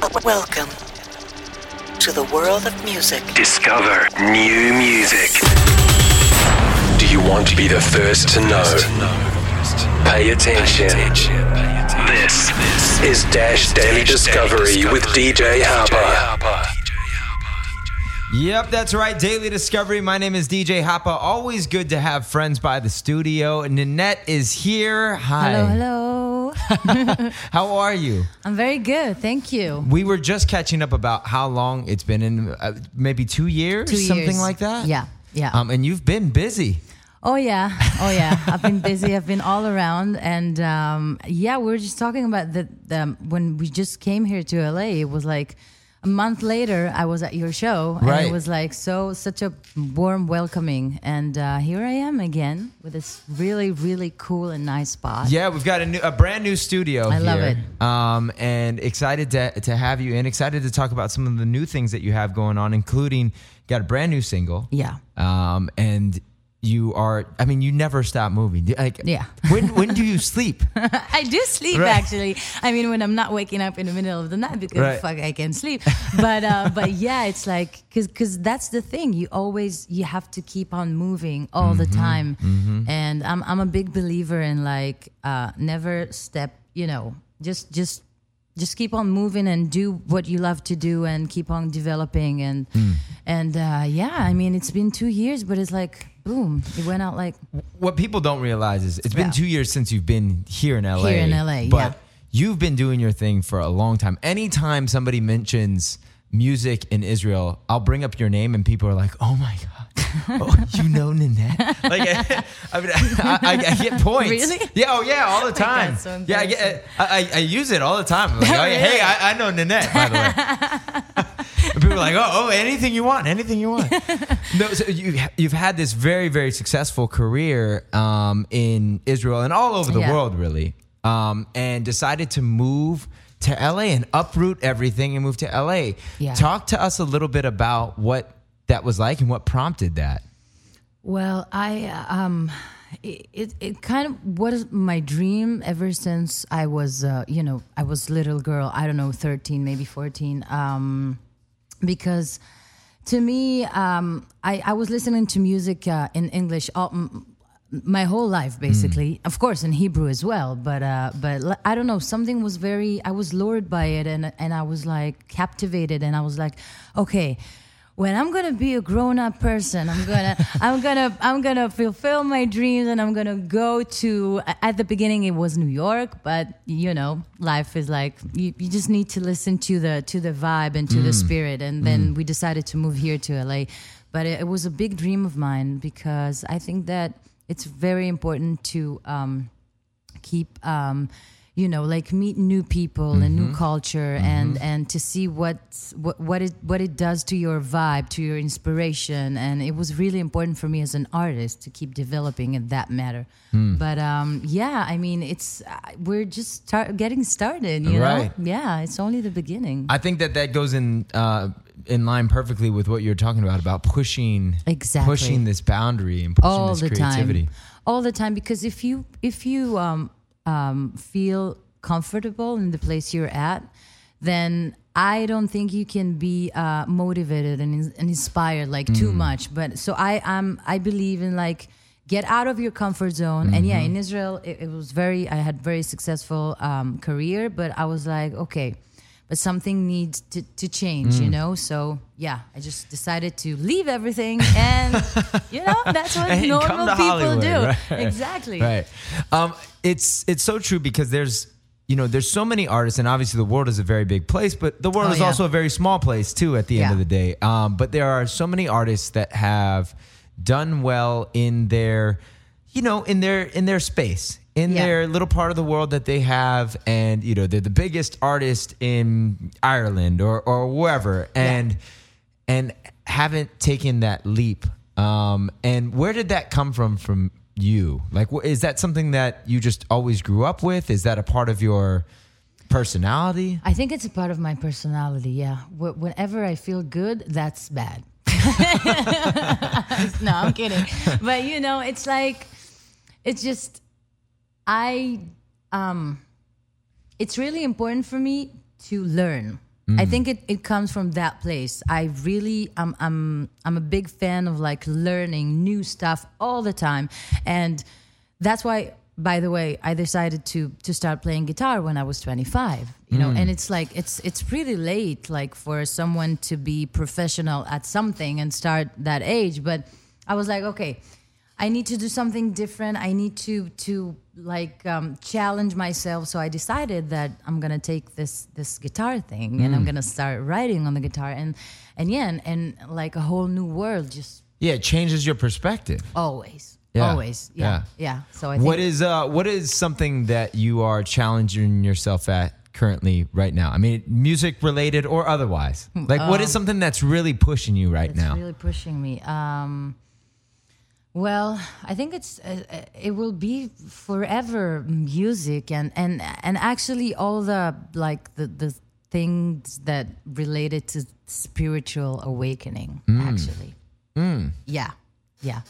Welcome to the world of music. Discover new music. Do you want to be the first to know? Pay attention. This is Dash Daily Discovery with DJ Hoppa. Yep, that's right. Daily Discovery. My name is DJ Hoppa. Always good to have friends by the studio. Ninet is here. Hi. Hello, hello. How are you? I'm very good, thank you. We were just catching up about how long it's been in uh, maybe two years, Two something years. like that. Yeah, yeah. Um, and you've been busy. oh yeah, oh yeah. I've been busy. I've been all around, and um, yeah, we were just talking about the, the when we just came here to LA. It was like a month later. I was at your show, and Right. it was like so such a warm welcoming. And uh, here I am again with this really, really cool and nice spot. Yeah, we've got a new, a brand new studio. I love it. Um, and excited to to have you, and excited to talk about some of the new things that you have going on, including got a brand new single. Yeah. Um, and you are, I mean, you never stop moving. Like, Yeah. when when do you sleep? I do sleep Right. actually. I mean, when I'm not waking up in the middle of the night because Right. fuck, I can't sleep. But uh, but yeah, it's like because because that's the thing. You always you have to keep on moving all the time. And I'm I'm a big believer in like uh, never step. You know, just just just keep on moving and do what you love to do and keep on developing and and uh, yeah. I mean, it's been two years, but it's like boom, it went out like what people don't realize is it's been Yeah. two years since you've been here in LA. Here in LA, but yeah. you've been doing your thing for a long time. Anytime somebody mentions music in Israel, I'll bring up your name and people are like, "Oh my god, oh, you know Ninet?" Like, I, I mean, I, I, I get points. Really? Yeah. Oh yeah, all the time. So yeah, I get. I, I, use it all the time. I'm like, oh, Really? hey, I, I know Ninet. By the way. People are like, oh, oh, anything you want, anything you want. no, so you, you've had this very, very successful career um, in Israel and all over the Yeah. world, really, um, and decided to move to LA and uproot everything and move to LA. Yeah. Talk to us a little bit about what that was like and what prompted that. Well, I um, it, it it kind of was my dream ever since I was uh, you know I was little girl. I don't know, thirteen, maybe fourteen. Um, because to me, um, I I was listening to music uh, in English all. m- my whole life basically of course in hebrew as well but uh but i don't know something was very i was lured by it and and i was like captivated and i was like okay when I'm gonna be a grown up person, I'm gonna, I'm gonna, I'm gonna fulfill my dreams, and I'm gonna go to. At the beginning, it was New York, but you know, life is like you, you just need to listen to the to the vibe and to the spirit, and then we decided to move here to LA. But it, it was a big dream of mine because I think that it's very important to. Um, keep um you know like meet new people and new culture and and to see what what what it what it does to your vibe to your inspiration. And it was really important for me as an artist to keep developing in that matter. But um yeah i mean it's uh, we're just start getting started you Right. know yeah it's only the beginning. I think that that goes in uh, in line perfectly with what you're talking about about pushing Exactly. pushing this boundary and pushing all this the creativity. time all the time because if you if you um, um, feel comfortable in the place you're at then i don't think you can be uh, motivated and, and inspired like too much but so i am i believe in like get out of your comfort zone and yeah in israel it, it was very i had very successful um, career but i was like okay but something needs to, to change, Mm. you know? So, yeah, I just decided to leave everything and, you know, that's what normal people Hollywood, do. right. Exactly. Right. Um, it's it's so true because there's you know there's so many artists and obviously the world is a very big place, but the world Oh, is yeah. also a very small place too. At the end of the day, um, but there are so many artists that have done well in their you know in their in their space in Yeah. their little part of the world that they have and you know they're the biggest artist in Ireland or or wherever and and haven't taken that leap. Um, and where did that come from from you? Like, is that something that you just always grew up with? Is that a part of your personality? I think it's a part of my personality, yeah. Wh- Whenever I feel good, that's bad. no, I'm kidding. But you know, it's like it's just I um it's really important for me to learn. I mm. think it, it comes from that place. I really I'm I'm I'm a big fan of like learning new stuff all the time. And that's why by the way, I decided to to start playing guitar when I was 25. You know, mm. and it's like it's it's pretty late like for someone to be professional at something and start that age, but I was like, okay, I need to do something different. I need to to like um, challenge myself. So I decided that I'm gonna take this this guitar thing and I'm gonna start writing on the guitar and and yeah, and, and like a whole new world just Yeah, it changes your perspective. always, Yeah. always, yeah, Yeah. yeah. So I think What is uh what is something that you are challenging yourself at currently right now? I mean, music related or otherwise. Like what is something that's really pushing you right it's now? really pushing me. Um, well, I think it's uh, uh, it will be forever music and and and actually all the like the the things that related to spiritual awakening. Mm. Actually, yeah, yeah.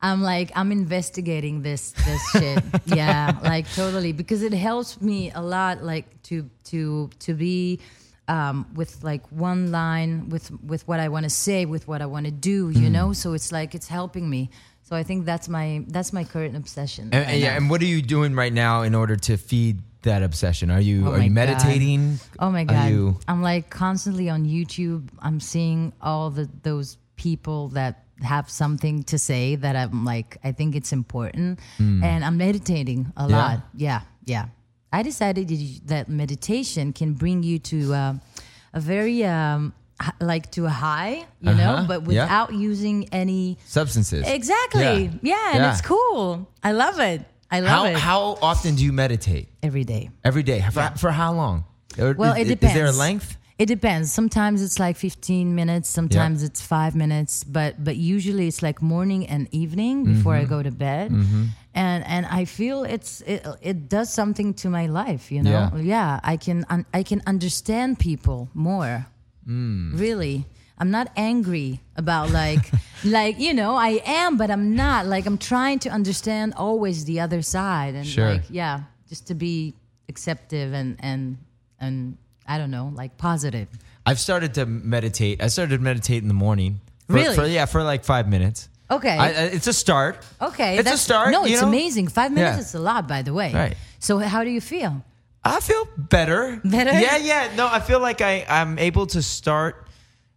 I'm like I'm investigating this this shit. yeah, like totally because it helps me a lot like to to to be um, with like one line with with what I want to say with what I want to do, Mm. you know? So it's like it's helping me. So I think that's my that's my current obsession. And, right yeah, now. and what are you doing right now in order to feed that obsession? Are you Oh are you God. meditating? Oh my god! you- I'm like constantly on YouTube. I'm seeing all the those people that have something to say that I'm like I think it's important, and I'm meditating a. Yeah. lot. Yeah, yeah. I decided that meditation can bring you to uh, a very um, like to a high, you know, Uh-huh. but Yeah. without using any. Substances. Exactly. Yeah, yeah and Yeah. it's cool. I love it. I love How it how often do you meditate? every day. Every day. For, for how long? Well, is, it depends. Is there a length? It depends. Sometimes it's like 15 minutes. Sometimes it's five minutes. But but usually it's like morning and evening before I Mm-hmm. go to bed. And and I feel it's it, it does something to my life. You know. Yeah. I can un, I can understand people more. Mm. Really. I'm not angry about like like you know I am, but I'm not like I'm trying to understand always the other side and Sure. like yeah, just to be acceptive and and and I don't know like positive. I've started to meditate. I started to meditate in the morning. For, Really? For, yeah, for like five minutes. Okay. I, it's a start. Okay, It's a start, No, you it's know? amazing. Five minutes Yeah. is a lot, by the way. Right. So how do you feel? I feel better. Better? Yeah, yeah. No, I feel like I, I'm able to start.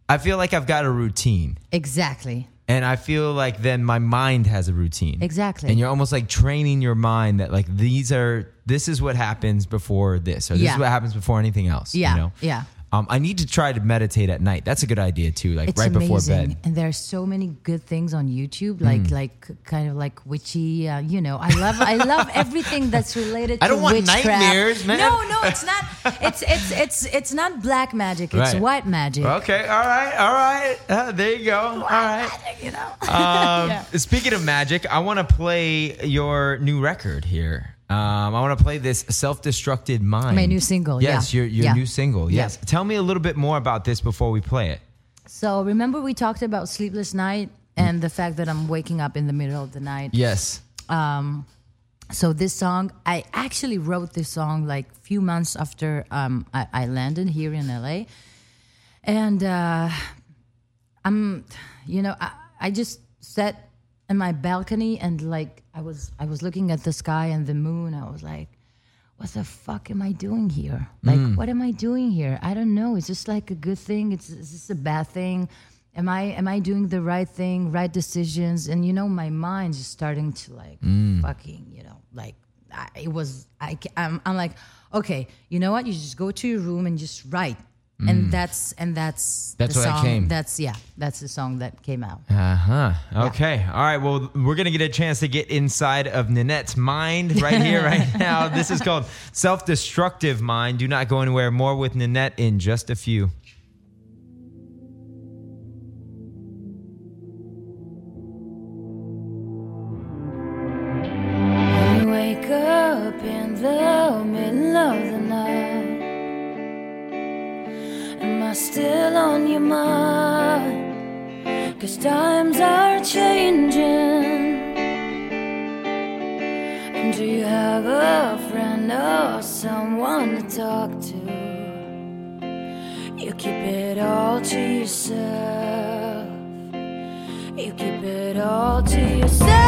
I feel like I've got a routine. Exactly. And I feel like then my mind has a routine. Exactly. And you're almost like training your mind that like these are this is what happens before this or this Yeah. is what happens before anything else. Yeah, You know? yeah. Um, I need to try to meditate at night. That's a good idea too. Like It's right amazing, before bed. and there are so many good things on YouTube, like like kind of like witchy. Uh, you know, I love I love everything that's related. I don't to want witchcraft. nightmares, man. No, no, it's not. It's it's it's it's not black magic. It's Right. white magic. Okay, all right, all right. Uh, there you go. All right. You know. Um, Yeah. Speaking of magic, I want to play your new record here. Um, I want to play this "Self-Destructed Mind." My new single, Yes, yeah. your your Yeah. new single. Yeah. Yes. Tell me a little bit more about this before we play it. So remember we talked about sleepless night and the fact that I'm waking up in the middle of the night. Yes. Um, so this song, I actually wrote this song like a few months after um, I, I landed here in LA, and uh, I'm, you know, I, I just sat in my balcony and like I was I was looking at the sky and the moon. I was like, what the fuck am I doing here? Like, mm. what am I doing here? I don't know. Is this like a good thing? It's is this a bad thing? Am I am I doing the right thing, right decisions? And you know, my mind's just starting to like mm. fucking, you know, like I, it was. I I'm, I'm like, okay, you know what? You just go to your room and just write. And that's and that's That's the what it song. came. That's yeah, that's the song that came out. Uh huh. Okay. All right. Well, we're gonna get a chance to get inside of Ninet's mind right here, right now. This is called "Self-Destructive Mind." Do not go anywhere. More with Ninet in just a few. I still on your mind? Cause times are changing. And do you have a friend or someone to talk to? You keep it all to yourself. You keep it all to yourself.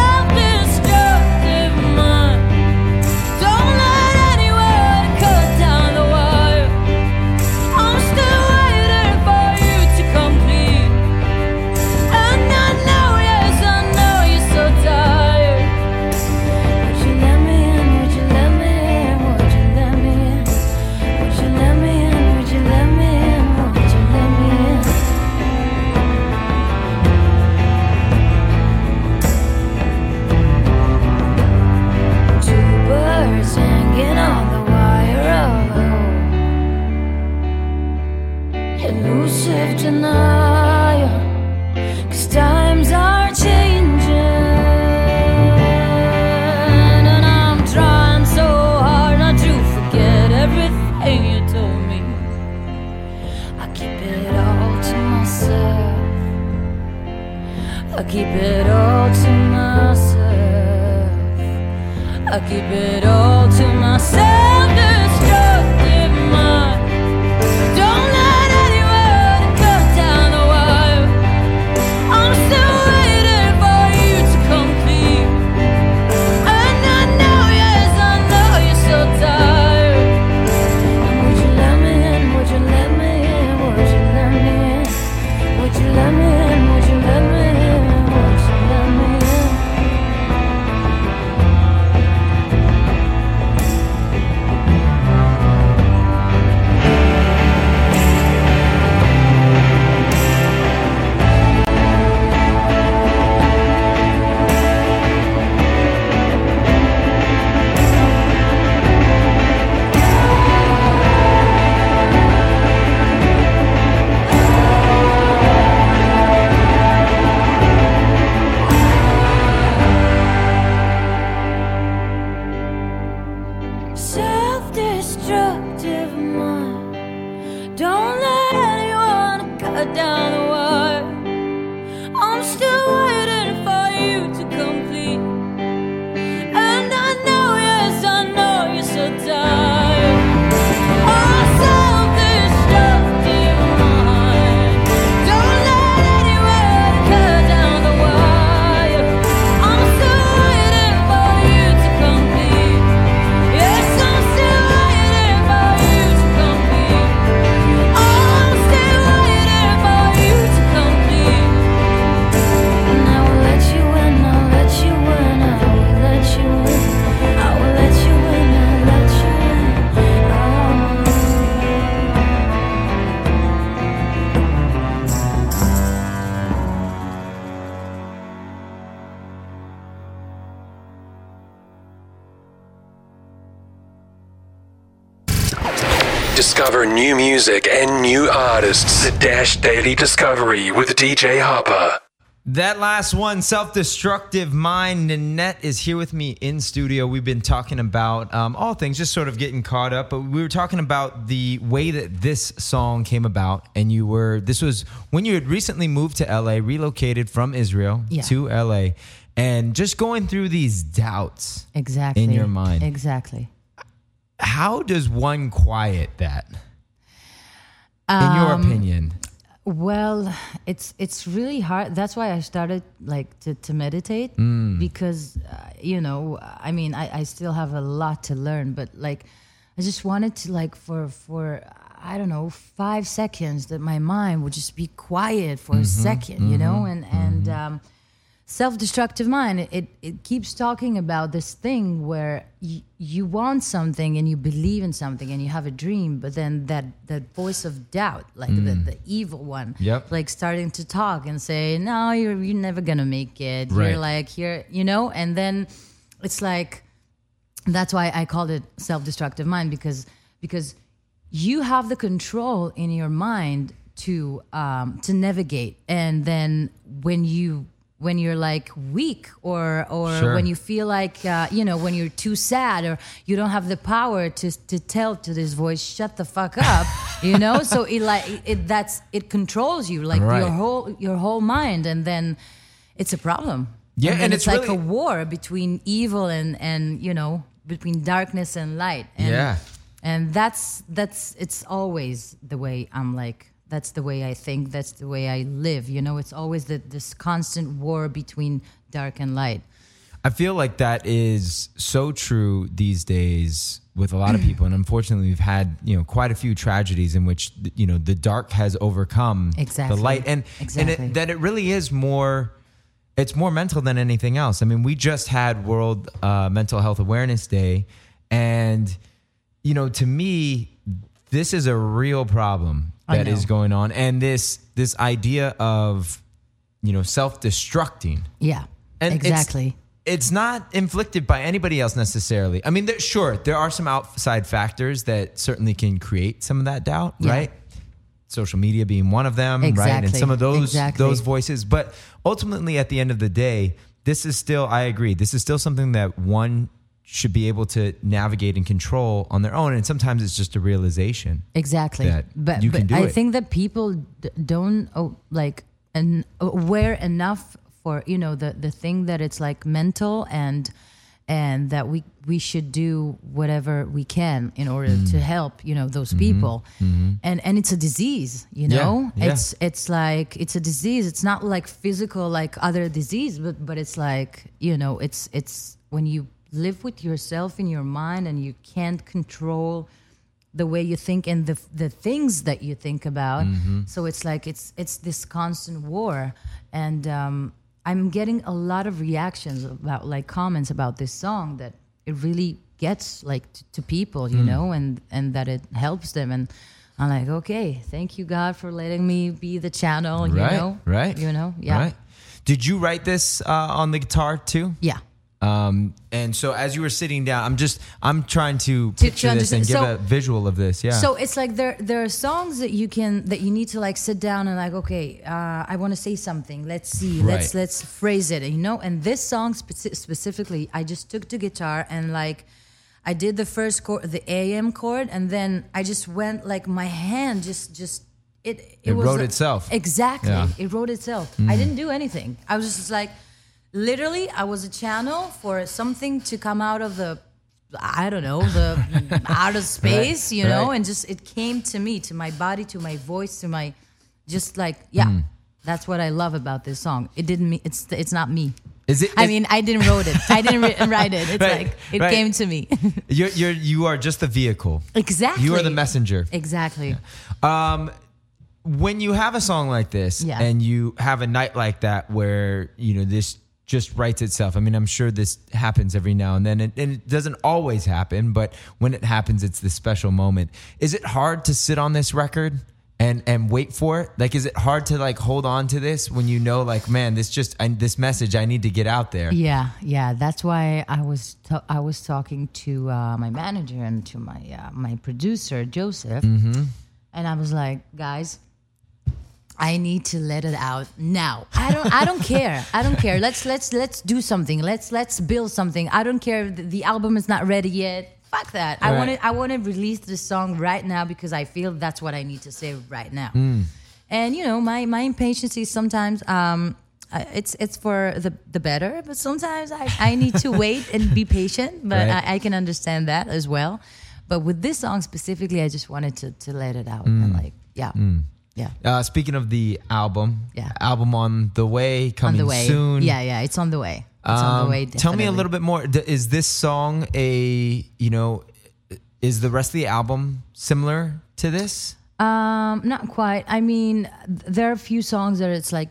Music and new artists. The Dash Daily Discovery with DJ Hoppa. That last one, Self Destructive Mind. Ninet is here with me in studio. We've been talking about um, all things, just sort of getting caught up. But we were talking about the way that this song came about. And you were, this was when you had recently moved to LA, relocated from Israel Yeah. to LA, and just going through these doubts Exactly. in your mind. Exactly. How does one quiet that? In your Um, opinion? Well, it's it's really hard. That's why I started like to, to meditate Mm. because uh, you know, I mean, I, I still have a lot to learn, but like I just wanted to like for for I don't know, 5 seconds that my mind would just be quiet for Mm-hmm. a second, you know? And and um self-destructive mind it, it keeps talking about this thing where y- you want something and you believe in something and you have a dream but then that that voice of doubt like the, the evil one Mm. Yep. like starting to talk and say no you're you're never gonna make it Right. you're like here you know and then it's like that's why I called it self-destructive mind because because you have the control in your mind to um, to navigate, and then when you when you're like weak or or Sure. when you feel like uh, you know when you're too sad or you don't have the power to to tell to this voice shut the fuck up you know so it like it that's it controls you like Right. your whole your whole mind and then it's a problem Yeah, and, and it's, it's like really- a war between evil and and you know between darkness and light and Yeah. and that's that's it's always the way I'm like. That's the way I think. That's the way I live. You know, it's always the, this constant war between dark and light. I feel like that is so true these days with a lot of people, and unfortunately, we've had you know quite a few tragedies in which you know the dark has overcome Exactly. the light, and Exactly. and it, that it really is more. It's more mental than anything else. I mean, we just had World uh, Mental Health Awareness Day, and you know, to me, this is a real problem that is going on, and this this idea of you know self destructing Yeah, and exactly. It's, not inflicted by anybody else necessarily. I mean, there, sure, there are some outside factors that certainly can create some of that doubt, Yeah. right? Social media being one of them, right? And some of those Exactly. those voices. But ultimately, at the end of the day, this is still. I agree. This is still something that one should be able to navigate and control on their own. And sometimes it's just a realization. exactly but, you but can do i it. think that people d- don't oh, like and aware enough for you know the the thing that it's like mental and and that we we should do whatever we can in order Mm. to help you know those people and and it's a disease you Mm-hmm. Yeah, know yeah. it's it's like it's a disease it's not like physical like other disease but but it's like you know it's it's when you live with yourself in your mind and you can't control the way you think and the the things that you think about. So it's like it's it's this constant war, and um, I'm getting a lot of reactions about like comments about this song that it really gets like t- to people, you know, and and that it helps them and. I'm like, okay, thank you God for letting me be the channel, you right, know, right, you know, yeah, Right. Did you write this uh, on the guitar too? yeah. Um, and so as you were sitting down, I'm just I'm trying to To- to picture this and give so- a visual of this. Yeah. So it's like there there are songs that you can that you need to like sit down and like okay, uh, I want to say something. Let's see. Let's let's phrase it. You know. And this song speci- specifically, I just took the guitar and like. I did the first chord, the AM chord, and then I just went like my hand just just it it, It was wrote a- itself. Exactly, Yeah. it wrote itself. Mm. I didn't do anything. I was just like, literally, I was a channel for something to come out of the, I don't know, the out of space, you know, right. and just it came to me, to my body, to my voice, to my, just like yeah. Mm. That's what I love about this song. It didn't. me- It's it's not me. Is it? I is- mean, I didn't wrote it. I didn't ri- write it. It's Right, like it right. came to me. you're you're you are just the vehicle. exactly. You are the messenger. Exactly. Um, when you have a song like this Yeah. and you have a night like that where you know this just writes itself. I mean, I'm sure this happens every now and then, and, and it doesn't always happen, but when it happens, it's this special moment. Is it hard to sit on this record? And, and wait for it. Like, is it hard to like hold on to this when you know, like, man, this just I, this message I need to get out there. Yeah, yeah. That's why I was ta- I was talking to uh, my manager and to my uh, my producer Joseph, and I was like, guys, I need to let it out now. I don't I don't care. I don't care. Let's let's let's do something. Let's let's build something. I don't care if the, the album is not ready yet. Fuck that. I Right. want to I want to release this song right now because I feel that's what I need to say right now. And you know, my my impatience is sometimes um uh, it's it's for the the better, but sometimes I, I need to wait and be patient. But Right. I, I can understand that as well. But with this song specifically, I just wanted to to let it out and like yeah, yeah, Uh, speaking of the album, Yeah. album on the way, coming on the way. soon. Yeah, yeah, it's on the way. It's on Um, the way. Tell me a little bit more. D- Is this song a you know? Is the rest of the album similar to this? Um, not quite. I mean, there are a few songs that it's like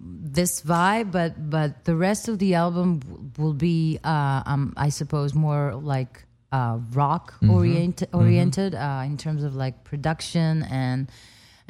this vibe, but but the rest of the album will be, uh, um, I suppose, more like uh, rock oriented, oriented uh, in terms of like production and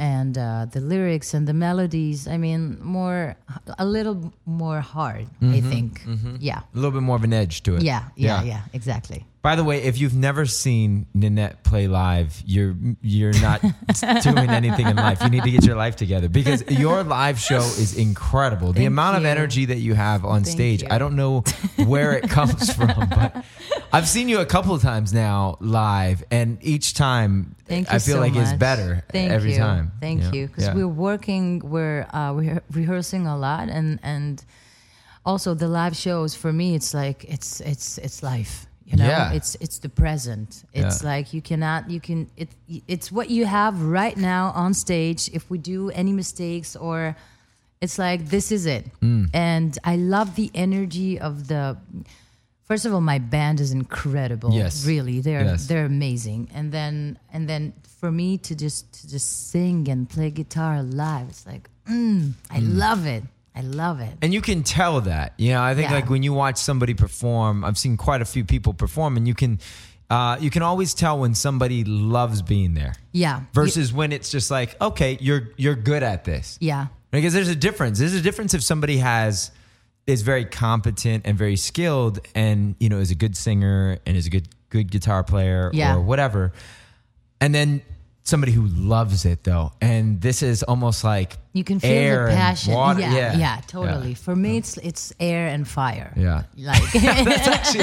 and uh, the lyrics and the melodies. I mean, more a little more hard. I think. Yeah. A little bit more of an edge to it. Yeah, yeah, yeah, exactly. By the way, if you've never seen Ninet play live, you're you're not doing anything in life. You need to get your life together because your live show is incredible. the Thank amount of energy that you have on Thank stage, you. I don't know where it comes from, but I've seen you a couple of times now live, and each time I feel so like it's better Thank every you. time. Thank you, because Yeah. we're working, we're uh, we're rehearsing a lot, and and also the live shows for me, it's like it's it's it's life. You know, Yeah. it's it's the present. It's Yeah. like you cannot you can it it's what you have right now on stage. If we do any mistakes or it's like this is it. Mm. And I love the energy of the First of all, my band is incredible. Yes. Really. They're Yes. they're amazing. And then and then for me to just to just sing and play guitar live, it's like mm, I love it. I love it. And you can tell that. You know, I think Yeah. like when you watch somebody perform, I've seen quite a few people perform, and you can uh, you can always tell when somebody loves being there Yeah. versus when it's just like, okay, you're you're good at this. Yeah. Because there's a difference. There's a difference if somebody has is very competent and very skilled and you know is a good singer and is a good good guitar player Yeah. or whatever. And then somebody who loves it though. And this is almost like You can feel air the passion. Yeah, Yeah. yeah, totally. For me, it's it's air and fire. Yeah. Like,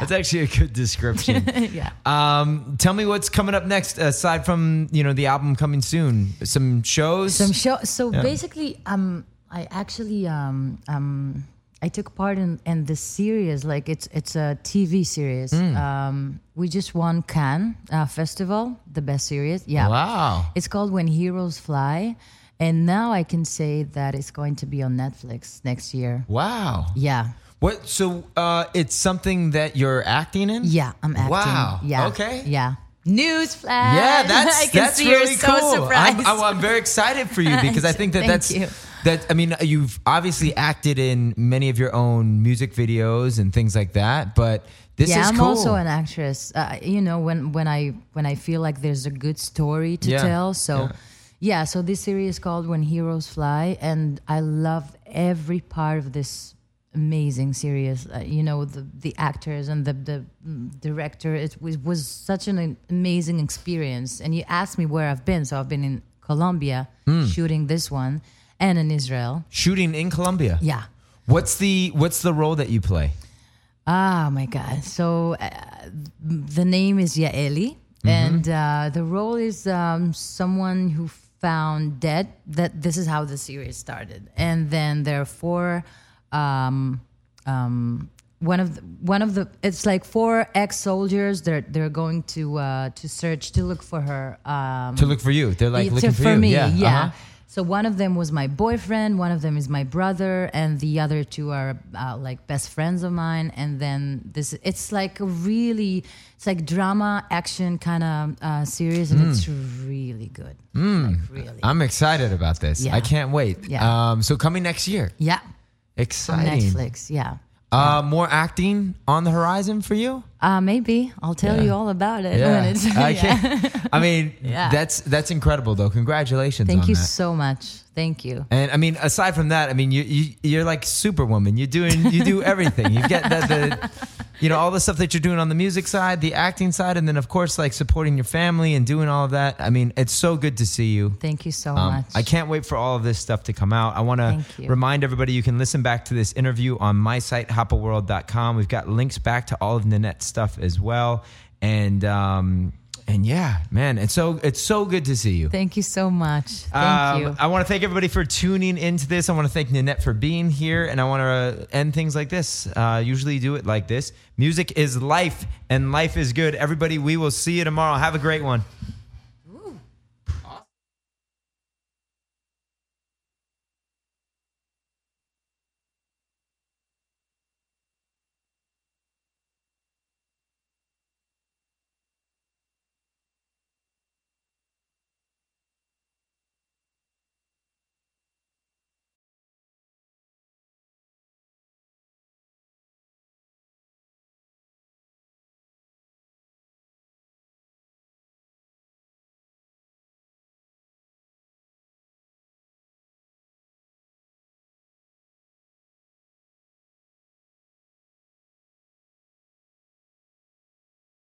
That's actually a good description. yeah. Um, tell me what's coming up next aside from, you know, the album coming soon. Some shows? Some show. So Yeah. basically, um, I actually um um I took part in in this series. Like it's it's a TV series. Hmm. Um, we just won Cannes uh, Festival, the best series. Yeah. Wow. It's called When Heroes Fly, and now I can say that it's going to be on Netflix next year. Wow. Yeah. What so uh it's something that you're acting in? Yeah, I'm acting. Wow. Yeah. Okay. Yeah. Newsflash. Yeah, that's I can that's see really you're so cool. surprised. I'm, I'm, very excited for you because I think that Thank that's you. That. I mean, you've obviously acted in many of your own music videos and things like that, but this yeah, is I'm cool. also an actress. Uh, you know, when when I when I feel like there's a good story to Yeah, tell. So, yeah. yeah. So this series is called When Heroes Fly, and I love every part of this amazing series. Uh, you know, the the actors and the the mm, director. It was was such an amazing experience. And you asked me where I've been, so I've been in Colombia Hmm. shooting this one, and in Israel. shooting in Colombia. Yeah. What's the what's the role that you play? Ah, my God. So uh, the name is Yaeli, and uh, the role is um, someone who found dead. That this is how the series started, and then there are four. Um, um, one of the, one of the it's like four ex soldiers. They're they're going to uh, to search to look for her. Um, To look for you. They're like looking for, for you. me, yeah. yeah. uh-huh. So one of them was my boyfriend, one of them is my brother, and the other two are uh, like best friends of mine. And then this, it's like a really, it's like drama action kind of uh, series, and it's really good. Like really. I'm excited about this. Yeah. I can't wait. Yeah. Um, so coming next year. yeah, on Exciting. Netflix. Yeah, Uh, more acting on the horizon for you? uh, maybe I'll tell Yeah. you all about it Yeah. when it's. I, yeah. I mean, Yeah. that's that's incredible though. Congratulations Thank you that. so much. Thank you. And I mean, aside from that, I mean, you, you you're like Superwoman. You're doing you do everything. You get the, the you know all the stuff that you're doing on the music side, the acting side, and then of course like supporting your family and doing all of that. I mean, it's so good to see you. Thank you so Um, much. I can't wait for all of this stuff to come out. I want to remind everybody you can listen back to this interview on my site, hoppaworld.com. We've got links back to all of Ninet's stuff as well. And um, and yeah, man, it's so it's so good to see you. Thank you so much. Thank Um, you. I want to thank everybody for tuning into this. I want to thank Ninet for being here, and I want to end things like this. Uh, usually do it like this. Music is life, and life is good. Everybody, we will see you tomorrow. Have a great one.